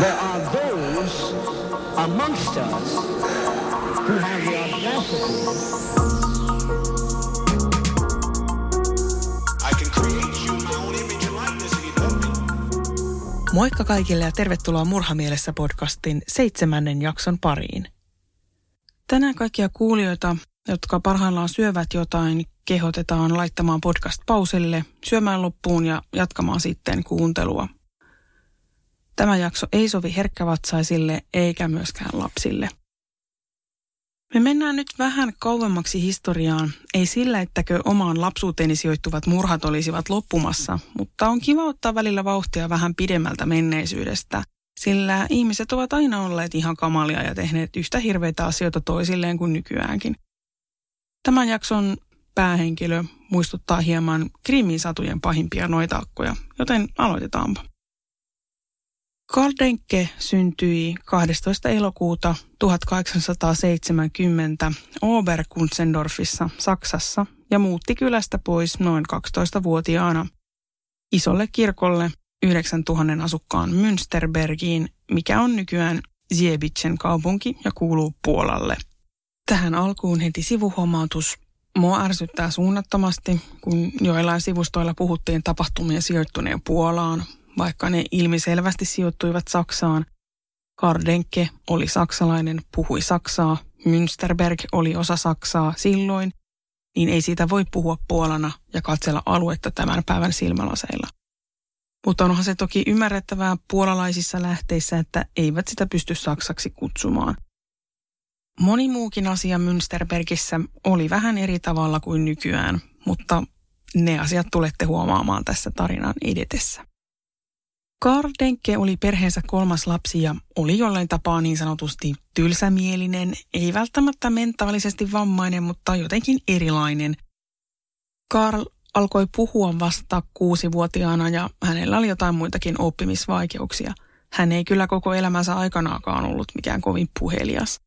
There are those amongst us who have the audacity I can create you my own image and likeness if you let me. Moikka kaikille ja tervetuloa Murhamielessä podcastin seitsemännen jakson pariin. Tänään kaikkia kuulijoita, jotka parhaillaan syövät jotain, kehotetaan laittamaan podcast pauselle, syömään loppuun ja jatkamaan sitten kuuntelua. Tämä jakso ei sovi herkkävatsaisille eikä myöskään lapsille. Me mennään nyt vähän kauemmaksi historiaan, ei sillä, ettäkö omaan lapsuuteeni sijoittuvat murhat olisivat loppumassa, mutta on kiva ottaa välillä vauhtia vähän pidemmältä menneisyydestä, sillä ihmiset ovat aina olleet ihan kamalia ja tehneet yhtä hirveitä asioita toisilleen kuin nykyäänkin. Tämän jakson päähenkilö muistuttaa hieman Krimin satujen pahimpia noitaakkoja, joten aloitetaanpa. Karl Denke syntyi 12. elokuuta 1870 Oberkunzendorfissa Saksassa ja muutti kylästä pois noin 12-vuotiaana isolle kirkolle 9000 asukkaan Münsterbergiin, mikä on nykyään Ziebicen kaupunki ja kuuluu Puolalle. Tähän alkuun heti sivuhuomautus. Mua ärsyttää suunnattomasti, kun joillain sivustoilla puhuttiin tapahtumien sijoittuneen Puolaan, vaikka ne ilmiselvästi sijoittuivat Saksaan. Kardenke oli saksalainen, puhui Saksaa, Münsterberg oli osa Saksaa silloin, niin ei siitä voi puhua Puolana ja katsella aluetta tämän päivän silmälaseilla. Mutta onhan se toki ymmärrettävää puolalaisissa lähteissä, että eivät sitä pysty saksaksi kutsumaan. Moni muukin asia Münsterbergissä oli vähän eri tavalla kuin nykyään, mutta ne asiat tulette huomaamaan tässä tarinan edetessä. Karl Denke oli perheensä kolmas lapsi ja oli jollain tapaa niin sanotusti tylsämielinen, ei välttämättä mentaalisesti vammainen, mutta jotenkin erilainen. Karl alkoi puhua vasta kuusivuotiaana ja hänellä oli jotain muitakin oppimisvaikeuksia. Hän ei kyllä koko elämänsä aikanaakaan ollut mikään kovin puhelias.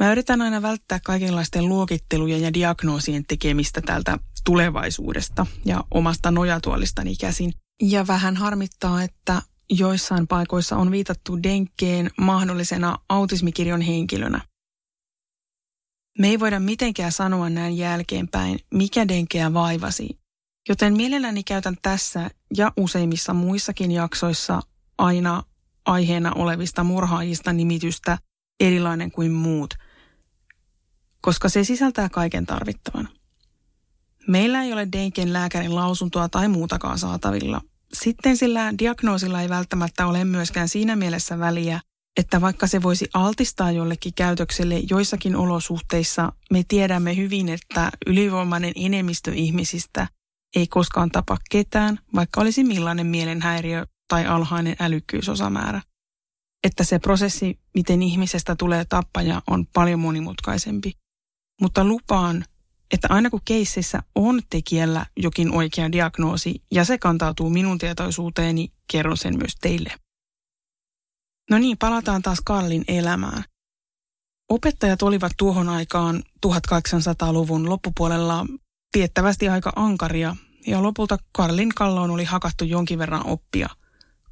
Mä yritän aina välttää kaikenlaisten luokittelujen ja diagnoosien tekemistä tältä tulevaisuudesta ja omasta nojatuolistani käsin. Ja vähän harmittaa, että joissain paikoissa on viitattu Denkkeen mahdollisena autismikirjon henkilönä. Me ei voida mitenkään sanoa näin jälkeenpäin, mikä Denkeä vaivasi, joten mielelläni käytän tässä ja useimmissa muissakin jaksoissa aina aiheena olevista murhaajista nimitystä erilainen kuin muut, koska se sisältää kaiken tarvittavan. Meillä ei ole Denken lääkärin lausuntoa tai muutakaan saatavilla. Sitten sillä diagnoosilla ei välttämättä ole myöskään siinä mielessä väliä, että vaikka se voisi altistaa jollekin käytökselle joissakin olosuhteissa, me tiedämme hyvin, että ylivoimainen enemmistö ihmisistä ei koskaan tapa ketään, vaikka olisi millainen mielenhäiriö tai alhainen älykkyysosamäärä. Että se prosessi, miten ihmisestä tulee tappaja, on paljon monimutkaisempi. Mutta lupaan, että aina kun keississä on tekijällä jokin oikea diagnoosi ja se kantautuu minun tietoisuuteeni, kerron sen myös teille. No niin, palataan taas Karlin elämään. Opettajat olivat tuohon aikaan 1800-luvun loppupuolella tiettävästi aika ankaria ja lopulta Karlin kalloon oli hakattu jonkin verran oppia.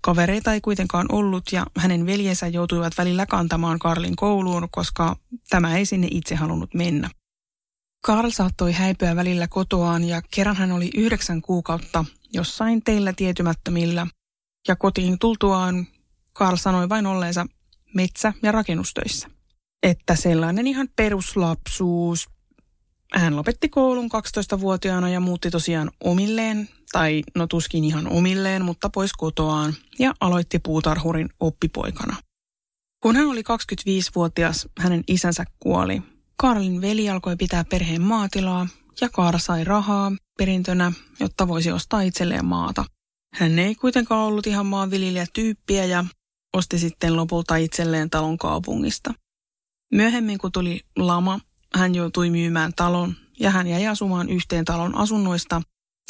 Kavereita ei kuitenkaan ollut ja hänen veljensä joutuivat välillä kantamaan Karlin kouluun, koska tämä ei sinne itse halunnut mennä. Karl saattoi häipyä välillä kotoaan ja kerran hän oli yhdeksän kuukautta jossain teillä tietymättömillä. Ja kotiin tultuaan Karl sanoi vain olleensa metsä- ja rakennustöissä. Että sellainen ihan peruslapsuus. Hän lopetti koulun 12-vuotiaana ja muutti tosiaan omilleen, tai no tuskin ihan omilleen, mutta pois kotoaan, ja aloitti puutarhurin oppipoikana. Kun hän oli 25-vuotias, hänen isänsä kuoli. Karlin veli alkoi pitää perheen maatilaa, ja Kaara sai rahaa perintönä, jotta voisi ostaa itselleen maata. Hän ei kuitenkaan ollut ihan maanviljelijätyyppiä ja osti sitten lopulta itselleen talon kaupungista. Myöhemmin, kun tuli lama, hän joutui myymään talon ja hän jäi asumaan yhteen talon asunnoista.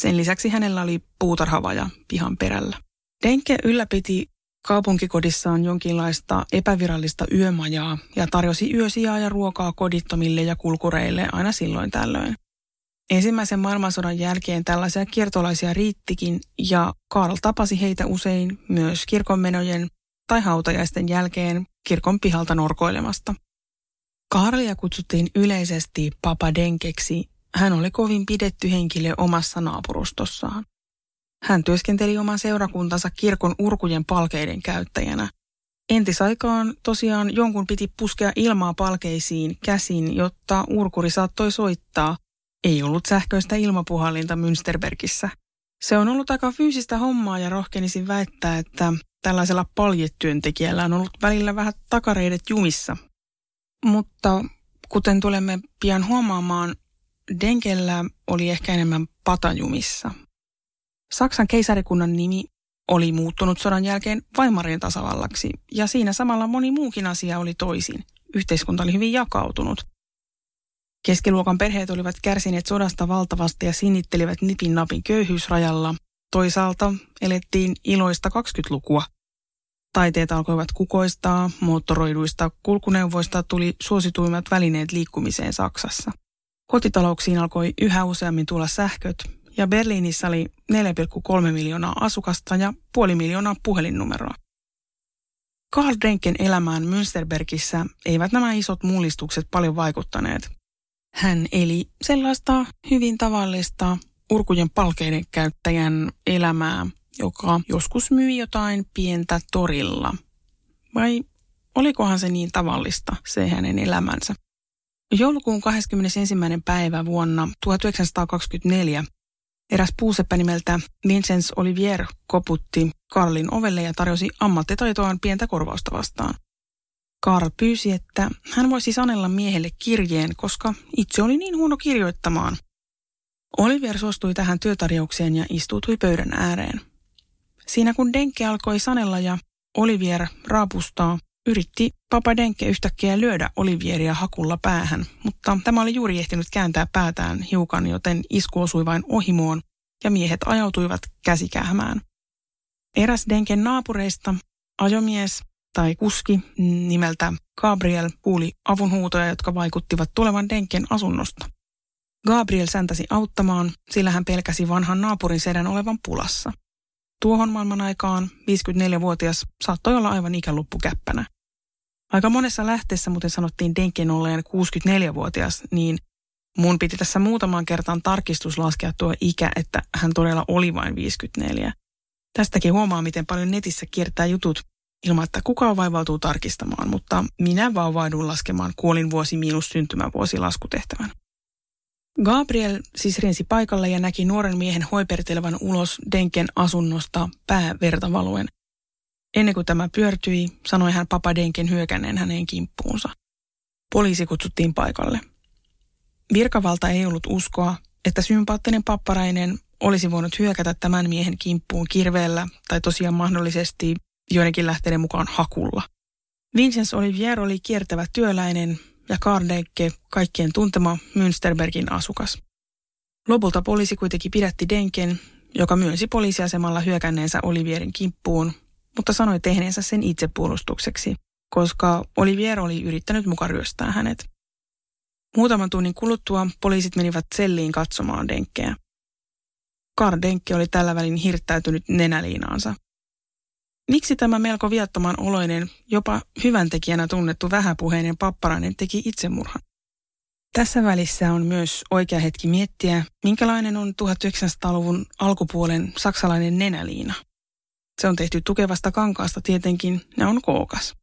Sen lisäksi hänellä oli puutarhavaja pihan perällä. Denke ylläpiti kaupunkikodissaan jonkinlaista epävirallista yömajaa ja tarjosi yösijaa ja ruokaa kodittomille ja kulkureille aina silloin tällöin. Ensimmäisen maailmansodan jälkeen tällaisia kiertolaisia riittikin ja Karl tapasi heitä usein myös kirkonmenojen tai hautajaisten jälkeen kirkon pihalta norkoilemasta. Karlia kutsuttiin yleisesti Papa Denkeksi. Hän oli kovin pidetty henkilö omassa naapurustossaan. Hän työskenteli oman seurakuntansa kirkon urkujen palkeiden käyttäjänä. Entisaikaan tosiaan jonkun piti puskea ilmaa palkeisiin käsin, jotta urkuri saattoi soittaa. Ei ollut sähköistä ilmapuhallinta Münsterbergissä. Se on ollut aika fyysistä hommaa ja rohkenisin väittää, että tällaisella paljetyöntekijällä on ollut välillä vähän takareidet jumissa. Mutta kuten tulemme pian huomaamaan, Denkellä oli ehkä enemmän patajumissa. Saksan keisarikunnan nimi oli muuttunut sodan jälkeen Weimarin tasavallaksi, ja siinä samalla moni muukin asia oli toisin. Yhteiskunta oli hyvin jakautunut. Keskiluokan perheet olivat kärsineet sodasta valtavasti ja sinittelivät nipin napin köyhyysrajalla. Toisaalta elettiin iloista 20-lukua. Taiteet alkoivat kukoistaa, moottoroiduista kulkuneuvoista tuli suosituimmat välineet liikkumiseen Saksassa. Kotitalouksiin alkoi yhä useammin tulla sähköt, ja Berliinissä oli 4,3 miljoonaa asukasta ja puoli miljoonaa puhelinnumeroa. Karl Denken elämään Münsterbergissä eivät nämä isot mullistukset paljon vaikuttaneet. Hän eli sellaista hyvin tavallista urkujen palkeiden käyttäjän elämää, joka joskus myi jotain pientä torilla. Vai olikohan se niin tavallista, se hänen elämänsä? Joulukuun 21. päivä vuonna 1924 Eräs puuseppä nimeltä Vincenz Olivier koputti Karlin ovelle ja tarjosi ammattitaitoaan pientä korvausta vastaan. Karl pyysi, että hän voisi sanella miehelle kirjeen, koska itse oli niin huono kirjoittamaan. Olivier suostui tähän työtarjoukseen ja istuutui pöydän ääreen. Siinä kun Denke alkoi sanella ja Olivier raapustaa, yritti Papa Denke yhtäkkiä lyödä Olivieria hakulla päähän, mutta tämä oli juuri ehtinyt kääntää päätään hiukan, joten isku osui vain ohimoon ja miehet ajautuivat käsikähmään. Eräs Denken naapureista, ajomies tai kuski nimeltä Gabriel kuuli avunhuutoja, jotka vaikuttivat tulevan Denken asunnosta. Gabriel säntäsi auttamaan, sillä hän pelkäsi vanhan naapurin sedän olevan pulassa. Tuohon maailman aikaan 54-vuotias saattoi olla aivan ikäluppukäppänä. Aika monessa lähteessä muuten sanottiin Denken olleen 64-vuotias, niin mun piti tässä muutaman kertaan tarkistus laskea tuo ikä, että hän todella oli vain 54. Tästäkin huomaa, miten paljon netissä kiertää jutut ilman, että kukaan vaivautuu tarkistamaan, mutta minä vauvauduin laskemaan kuolinvuosi miinus syntymävuosi laskutehtävän. Gabriel siis rinsi paikalle ja näki nuoren miehen hoipertelevan ulos Denken asunnosta pääverta valuen. Ennen kuin tämä pyörtyi, sanoi hän Papa Denken hyökänneen hänen kimppuunsa. Poliisi kutsuttiin paikalle. Virkavalta ei ollut uskoa, että sympaattinen papparainen olisi voinut hyökätä tämän miehen kimppuun kirveellä tai tosiaan mahdollisesti joidenkin lähteiden mukaan hakulla. Vincenz Olivier oli kiertävä työläinen, ja Kardenke kaikkien tuntema Münsterbergin asukas. Lopulta poliisi kuitenkin pidätti Denken, joka myönsi poliisiasemalla hyökänneensä Olivierin kimppuun, mutta sanoi tehneensä sen itsepuolustukseksi, koska Olivier oli yrittänyt muka ryöstää hänet. Muutaman tunnin kuluttua poliisit menivät selliin katsomaan Denkkeä. Karl Denkke oli tällä välin hirttäytynyt nenäliinaansa. Miksi tämä melko viattoman oloinen, jopa hyvän tekijänä tunnettu vähäpuheinen papparainen teki itsemurhan? Tässä välissä on myös oikea hetki miettiä, minkälainen on 1900-luvun alkupuolen saksalainen nenäliina. Se on tehty tukevasta kankaasta tietenkin ja on kookas.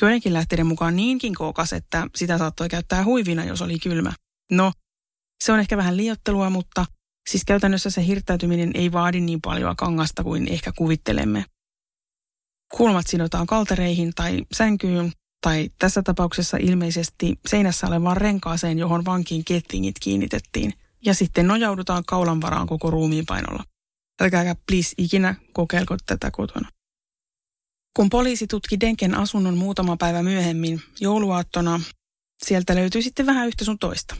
Joidenkin lähteiden mukaan niinkin kookas, että sitä saattoi käyttää huivina, jos oli kylmä. No, se on ehkä vähän liottelua, mutta siis käytännössä se hirttäytyminen ei vaadi niin paljon kangasta kuin ehkä kuvittelemme. Kulmat sidotaan kaltereihin tai sänkyyn, tai tässä tapauksessa ilmeisesti seinässä olevaan renkaaseen, johon vankin kettingit kiinnitettiin, ja sitten nojaudutaan kaulan varaan koko ruumiin painolla. Älkääkä please ikinä kokeilko tätä kotona. Kun poliisi tutki Denken asunnon muutama päivä myöhemmin, jouluaattona, sieltä löytyi sitten vähän yhtä sun toista.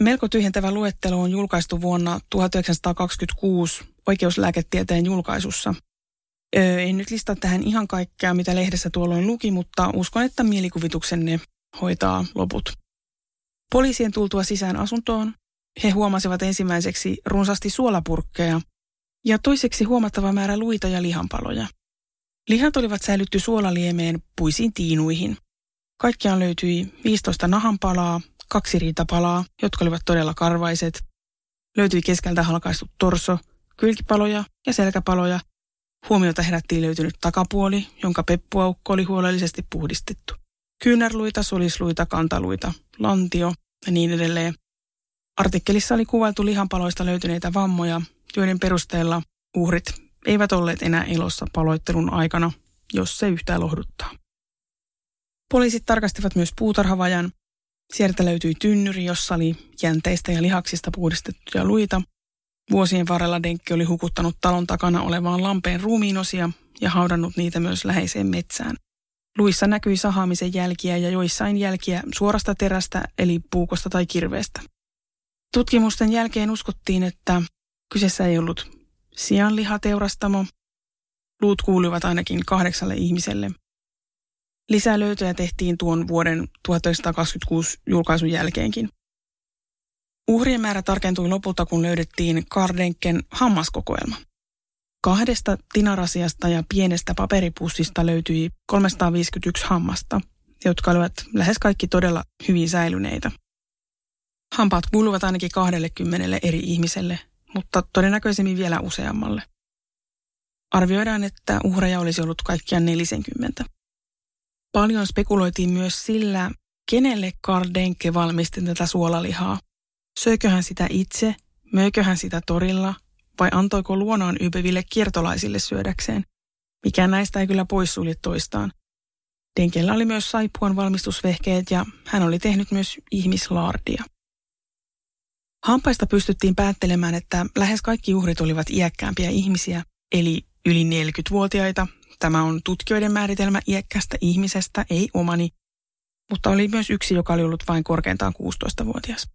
Melko tyhjentävä luettelo on julkaistu vuonna 1926 oikeuslääketieteen julkaisussa. En nyt listaa tähän ihan kaikkea, mitä lehdessä tuolloin luki, mutta uskon, että mielikuvituksenne hoitaa loput. Poliisien tultua sisään asuntoon, he huomasivat ensimmäiseksi runsaasti suolapurkkeja ja toiseksi huomattava määrä luita ja lihanpaloja. Lihat olivat säilytty suolaliemeen puisiin tiinuihin. Kaikkiaan löytyi 15 nahanpalaa, kaksi riitapalaa, jotka olivat todella karvaiset. Löytyi keskeltä halkaistu torso, kylkipaloja ja selkäpaloja. Huomiota herättiin löytynyt takapuoli, jonka peppuaukko oli huolellisesti puhdistettu. Kyynärluita, solisluita, kantaluita, lantio ja niin edelleen. Artikkelissa oli kuvailtu lihanpaloista löytyneitä vammoja, joiden perusteella uhrit eivät olleet enää elossa paloittelun aikana, jos se yhtään lohduttaa. Poliisit tarkastivat myös puutarhavajan. Sieltä löytyi tynnyri, jossa oli jänteistä ja lihaksista puhdistettuja luita. Vuosien varrella Denkki oli hukuttanut talon takana olevaan lampeen ruumiinosia ja haudannut niitä myös läheiseen metsään. Luissa näkyi sahaamisen jälkiä ja joissain jälkiä suorasta terästä eli puukosta tai kirveestä. Tutkimusten jälkeen uskottiin, että kyseessä ei ollut sianlihateurastamo. Luut kuuluivat ainakin kahdeksalle ihmiselle. Lisää löytöjä tehtiin tuon vuoden 1926 julkaisun jälkeenkin. Uhrien määrä tarkentui lopulta, kun löydettiin Kardenken hammaskokoelma. Kahdesta tinarasiasta ja pienestä paperipussista löytyi 351 hammasta, jotka olivat lähes kaikki todella hyvin säilyneitä. Hampaat kuuluvat ainakin 20 eri ihmiselle, mutta todennäköisemmin vielä useammalle. Arvioidaan, että uhreja olisi ollut kaikkiaan 40. Paljon spekuloitiin myös sillä, kenelle Karl Denke valmisti tätä suolalihaa. Söikö hän sitä itse, möikö hän sitä torilla vai antoiko luonaan ypeville kiertolaisille syödäkseen? Mikään näistä ei kyllä poissulje toistaan. Denkellä oli myös saippuan valmistusvehkeet ja hän oli tehnyt myös ihmislaardia. Hampaista pystyttiin päättelemään, että lähes kaikki uhrit olivat iäkkäämpiä ihmisiä, eli yli 40-vuotiaita. Tämä on tutkijoiden määritelmä iäkkästä ihmisestä, ei omani, mutta oli myös yksi, joka oli ollut vain korkeintaan 16-vuotias.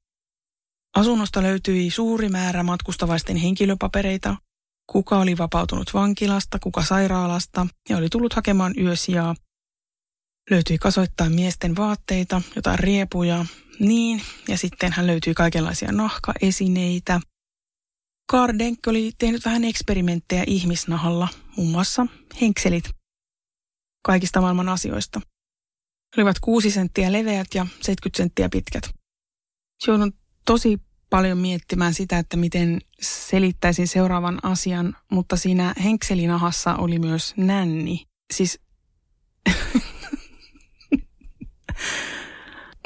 Asunnosta löytyi suuri määrä matkustavaisten henkilöpapereita, kuka oli vapautunut vankilasta, kuka sairaalasta ja oli tullut hakemaan yösijaa. Löytyi kasoittain miesten vaatteita, jotain riepuja, niin, ja sitten hän löytyi kaikenlaisia nahkaesineitä. Kardenk oli tehnyt vähän eksperimenttejä ihmisnahalla, muun muassa henkselit kaikista maailman asioista. Olivat 6 senttiä leveät ja 70 senttiä pitkät. Joudun tosi paljon miettimään sitä, että miten selittäisin seuraavan asian, mutta siinä henkselinahassa oli myös nänni. Siis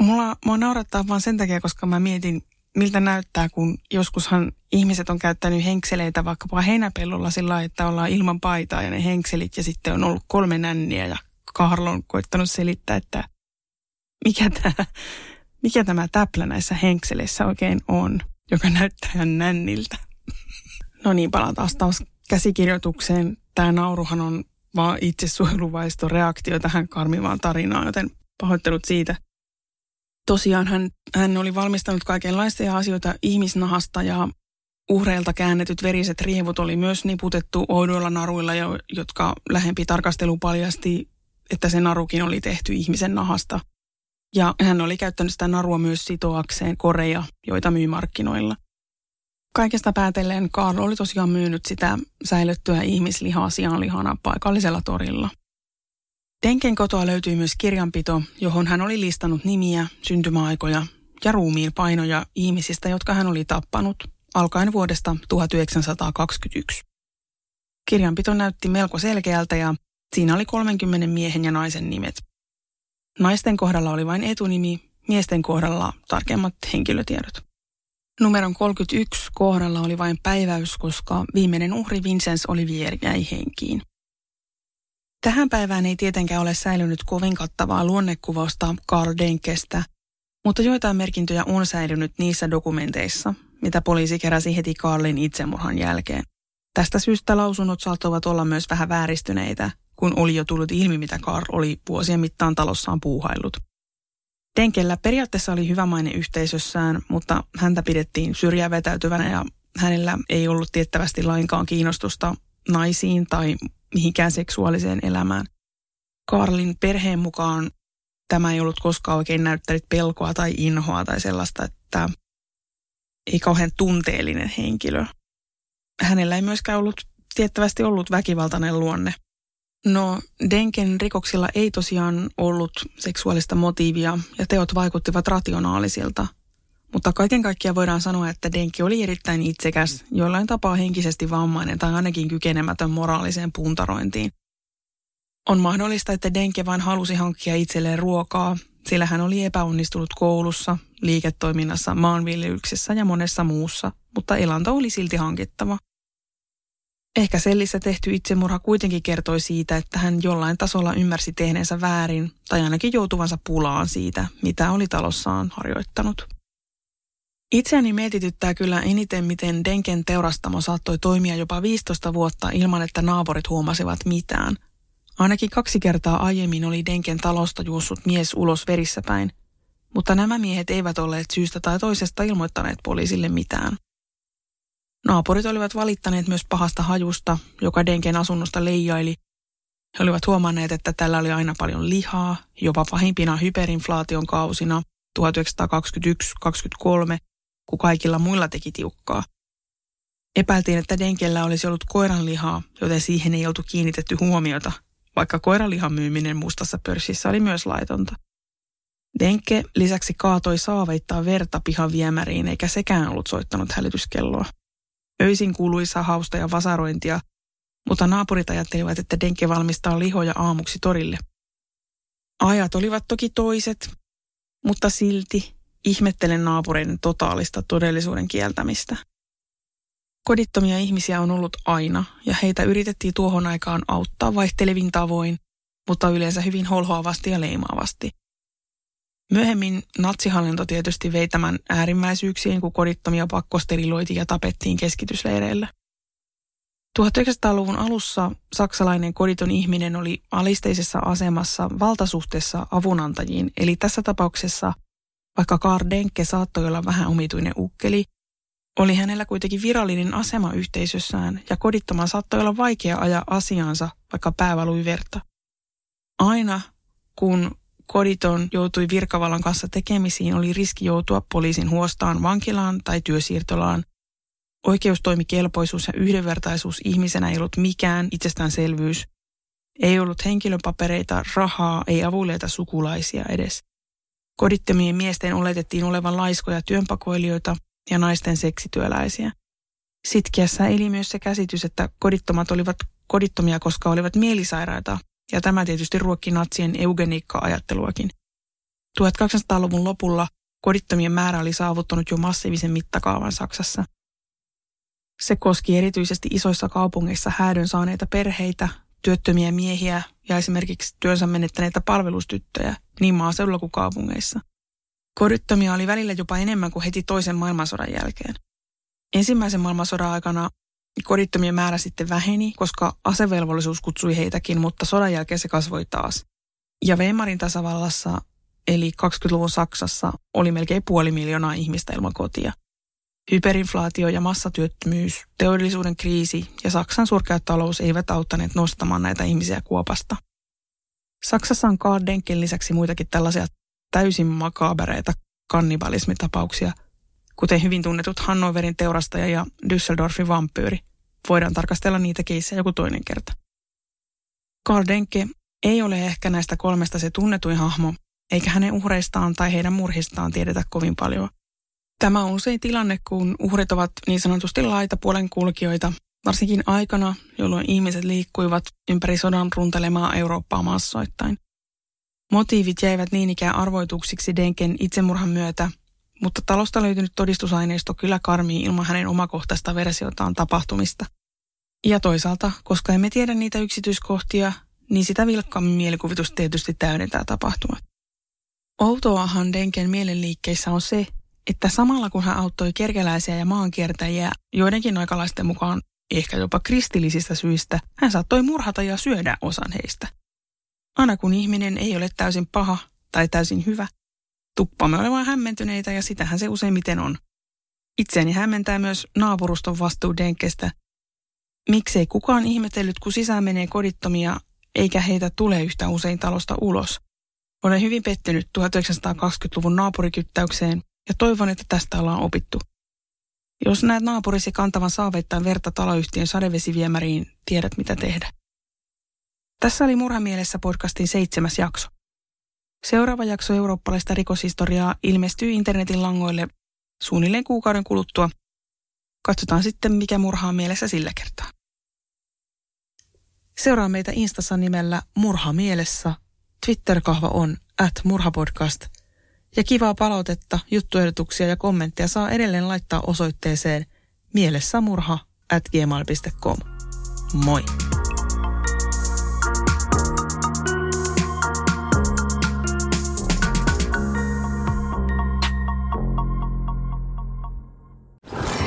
mulla, mua naurattaa vaan sen takia, koska mä mietin, miltä näyttää, kun joskushan ihmiset on käyttänyt henkseleitä vaikkapa heinäpellolla sillä että ollaan ilman paitaa ja ne henkselit ja sitten on ollut kolme nänniä ja Karlo on koittanut selittää, että mikä tämä mikä tämä täplä näissä henkseleissä oikein on, joka näyttää nänniltä. No niin, palataan taas käsikirjoitukseen. Tämä nauruhan on vaan itsesuojeluvaisto reaktio tähän karmivaan tarinaan, joten pahoittelut siitä. Tosiaan hän, hän oli valmistanut kaikenlaisia asioita ihmisnahasta ja uhreilta käännetyt veriset rievut oli myös niputettu oudoilla naruilla, jotka lähempi tarkastelu paljasti, että se narukin oli tehty ihmisen nahasta – ja hän oli käyttänyt sitä narua myös sitoakseen koreja, joita myy markkinoilla. Kaikesta päätellen Karl oli tosiaan myynyt sitä säilyttyä ihmislihaa sianlihana paikallisella torilla. Denken kotoa löytyi myös kirjanpito, johon hän oli listannut nimiä, syntymäaikoja ja ruumiin painoja ihmisistä, jotka hän oli tappanut alkaen vuodesta 1921. Kirjanpito näytti melko selkeältä ja siinä oli 30 miehen ja naisen nimet. Naisten kohdalla oli vain etunimi, miesten kohdalla tarkemmat henkilötiedot. Numeron 31 kohdalla oli vain päiväys, koska viimeinen uhri Vincenz Olivier jäi henkiin. Tähän päivään ei tietenkään ole säilynyt kovin kattavaa luonnekuvausta Karl Denkestä, mutta joitain merkintöjä on säilynyt niissä dokumenteissa, mitä poliisi keräsi heti Karlin itsemurhan jälkeen. Tästä syystä lausunnot saattoivat olla myös vähän vääristyneitä, kun oli jo tullut ilmi, mitä Karl oli vuosien mittaan talossaan puuhaillut. Denkellä periaatteessa oli hyvä maine yhteisössään, mutta häntä pidettiin syrjää vetäytyvänä ja hänellä ei ollut tiettävästi lainkaan kiinnostusta naisiin tai mihinkään seksuaaliseen elämään. Karlin perheen mukaan tämä ei ollut koskaan oikein näyttänyt pelkoa tai inhoa tai sellaista, että ei kauhean tunteellinen henkilö. Hänellä ei myöskään ollut tiettävästi ollut väkivaltainen luonne. No, Denken rikoksilla ei tosiaan ollut seksuaalista motiivia ja teot vaikuttivat rationaalisilta. Mutta kaiken kaikkiaan voidaan sanoa, että Denki oli erittäin itsekäs, jollain tapaa henkisesti vammainen tai ainakin kykenemätön moraaliseen puntarointiin. On mahdollista, että Denke vain halusi hankkia itselleen ruokaa, sillä hän oli epäonnistunut koulussa, liiketoiminnassa, maanviljelyksessä ja monessa muussa, mutta elanto oli silti hankittava. Ehkä sellissä tehty itsemurha kuitenkin kertoi siitä, että hän jollain tasolla ymmärsi tehneensä väärin tai ainakin joutuvansa pulaan siitä, mitä oli talossaan harjoittanut. Itseäni mietityttää kyllä eniten, miten Denken teurastamo saattoi toimia jopa 15 vuotta ilman, että naapurit huomasivat mitään. Ainakin kaksi kertaa aiemmin oli Denken talosta juossut mies ulos verissä päin, mutta nämä miehet eivät olleet syystä tai toisesta ilmoittaneet poliisille mitään. Naapurit olivat valittaneet myös pahasta hajusta, joka Denken asunnosta leijaili. He olivat huomanneet, että tällä oli aina paljon lihaa, jopa pahimpina hyperinflaation kausina 1921-23, kun kaikilla muilla teki tiukkaa. Epäiltiin, että Denkellä olisi ollut koiranlihaa, joten siihen ei oltu kiinnitetty huomiota, vaikka koiranlihan myyminen mustassa pörssissä oli myös laitonta. Denke lisäksi kaatoi saaveittaa verta pihan viemäriin, eikä sekään ollut soittanut hälytyskelloa. Öisin kuuluisa hausta ja vasarointia, mutta naapurit ajattelivat, että Denke valmistaa lihoja aamuksi torille. Ajat olivat toki toiset, mutta silti ihmettelen naapureiden totaalista todellisuuden kieltämistä. Kodittomia ihmisiä on ollut aina ja heitä yritettiin tuohon aikaan auttaa vaihtelevin tavoin, mutta yleensä hyvin holhoavasti ja leimaavasti – Myöhemmin natsihallinto tietysti vei tämän äärimmäisyyksiin, kun kodittomia pakkosteriloitiin ja tapettiin keskitysleireillä. 1900-luvun alussa saksalainen koditon ihminen oli alisteisessa asemassa valtasuhteessa avunantajiin, eli tässä tapauksessa vaikka Karl Denke saattoi olla vähän omituinen ukkeli, oli hänellä kuitenkin virallinen asema yhteisössään ja kodittoman saattoi olla vaikea ajaa asiansa, vaikka pää valui verta. Aina kun koditon joutui virkavallan kanssa tekemisiin, oli riski joutua poliisin huostaan vankilaan tai työsiirtolaan. Oikeustoimikelpoisuus ja yhdenvertaisuus ihmisenä ei ollut mikään itsestäänselvyys. Ei ollut henkilöpapereita, rahaa, ei avuliaita sukulaisia edes. Kodittomien miesten oletettiin olevan laiskoja työnpakoilijoita ja naisten seksityöläisiä. Sitkiässä eli myös se käsitys, että kodittomat olivat kodittomia, koska olivat mielisairaita ja tämä tietysti ruokki natsien eugeniikka-ajatteluakin. 1800-luvun lopulla kodittomien määrä oli saavuttanut jo massiivisen mittakaavan Saksassa. Se koski erityisesti isoissa kaupungeissa häädön saaneita perheitä, työttömiä miehiä ja esimerkiksi työnsä menettäneitä palvelustyttöjä niin maaseudulla kuin kaupungeissa. Kodittomia oli välillä jopa enemmän kuin heti toisen maailmansodan jälkeen. Ensimmäisen maailmansodan aikana kodittomien määrä sitten väheni, koska asevelvollisuus kutsui heitäkin, mutta sodan jälkeen se kasvoi taas. Ja Weimarin tasavallassa, eli 20-luvun Saksassa, oli melkein puoli miljoonaa ihmistä ilman kotia. Hyperinflaatio ja massatyöttömyys, teollisuuden kriisi ja Saksan surkea talous eivät auttaneet nostamaan näitä ihmisiä kuopasta. Saksassa on Kardenken lisäksi muitakin tällaisia täysin makabereita kannibalismitapauksia – kuten hyvin tunnetut Hannoverin teurastaja ja Düsseldorfin vampyyri. Voidaan tarkastella niitä keissejä joku toinen kerta. Karl Denke ei ole ehkä näistä kolmesta se tunnetuin hahmo, eikä hänen uhreistaan tai heidän murhistaan tiedetä kovin paljon. Tämä on usein tilanne, kun uhrit ovat niin sanotusti laitapuolen kulkijoita, varsinkin aikana, jolloin ihmiset liikkuivat ympäri sodan runtelemaa Eurooppaa massoittain. Motiivit jäivät niin ikään arvoituksiksi Denken itsemurhan myötä mutta talosta löytynyt todistusaineisto kyllä karmii ilman hänen omakohtaista versiotaan tapahtumista. Ja toisaalta, koska emme tiedä niitä yksityiskohtia, niin sitä vilkkaammin mielikuvitus tietysti täydentää tapahtumat. Outoahan Denken mielenliikkeissä on se, että samalla kun hän auttoi kerkeläisiä ja maankiertäjiä joidenkin aikalaisten mukaan ehkä jopa kristillisistä syistä, hän saattoi murhata ja syödä osan heistä. Aina kun ihminen ei ole täysin paha tai täysin hyvä, tuppamme olemaan hämmentyneitä ja sitähän se useimmiten on. Itseäni hämmentää myös naapuruston vastuu Denkestä. Miksei kukaan ihmetellyt, kun sisään menee kodittomia, eikä heitä tule yhtä usein talosta ulos. Olen hyvin pettynyt 1920-luvun naapurikyttäykseen ja toivon, että tästä ollaan opittu. Jos näet naapurisi kantavan saaveittain verta taloyhtiön sadevesiviemäriin, tiedät mitä tehdä. Tässä oli Murhamielessä podcastin seitsemäs jakso. Seuraava jakso eurooppalaista rikoshistoriaa ilmestyy internetin langoille suunnilleen kuukauden kuluttua. Katsotaan sitten, mikä murhaa mielessä sillä kertaa. Seuraa meitä Instassa nimellä Murha mielessä. Twitter-kahva on at murhapodcast. Ja kivaa palautetta, juttuehdotuksia ja kommentteja saa edelleen laittaa osoitteeseen mielessämurha at gmail.com. Moi!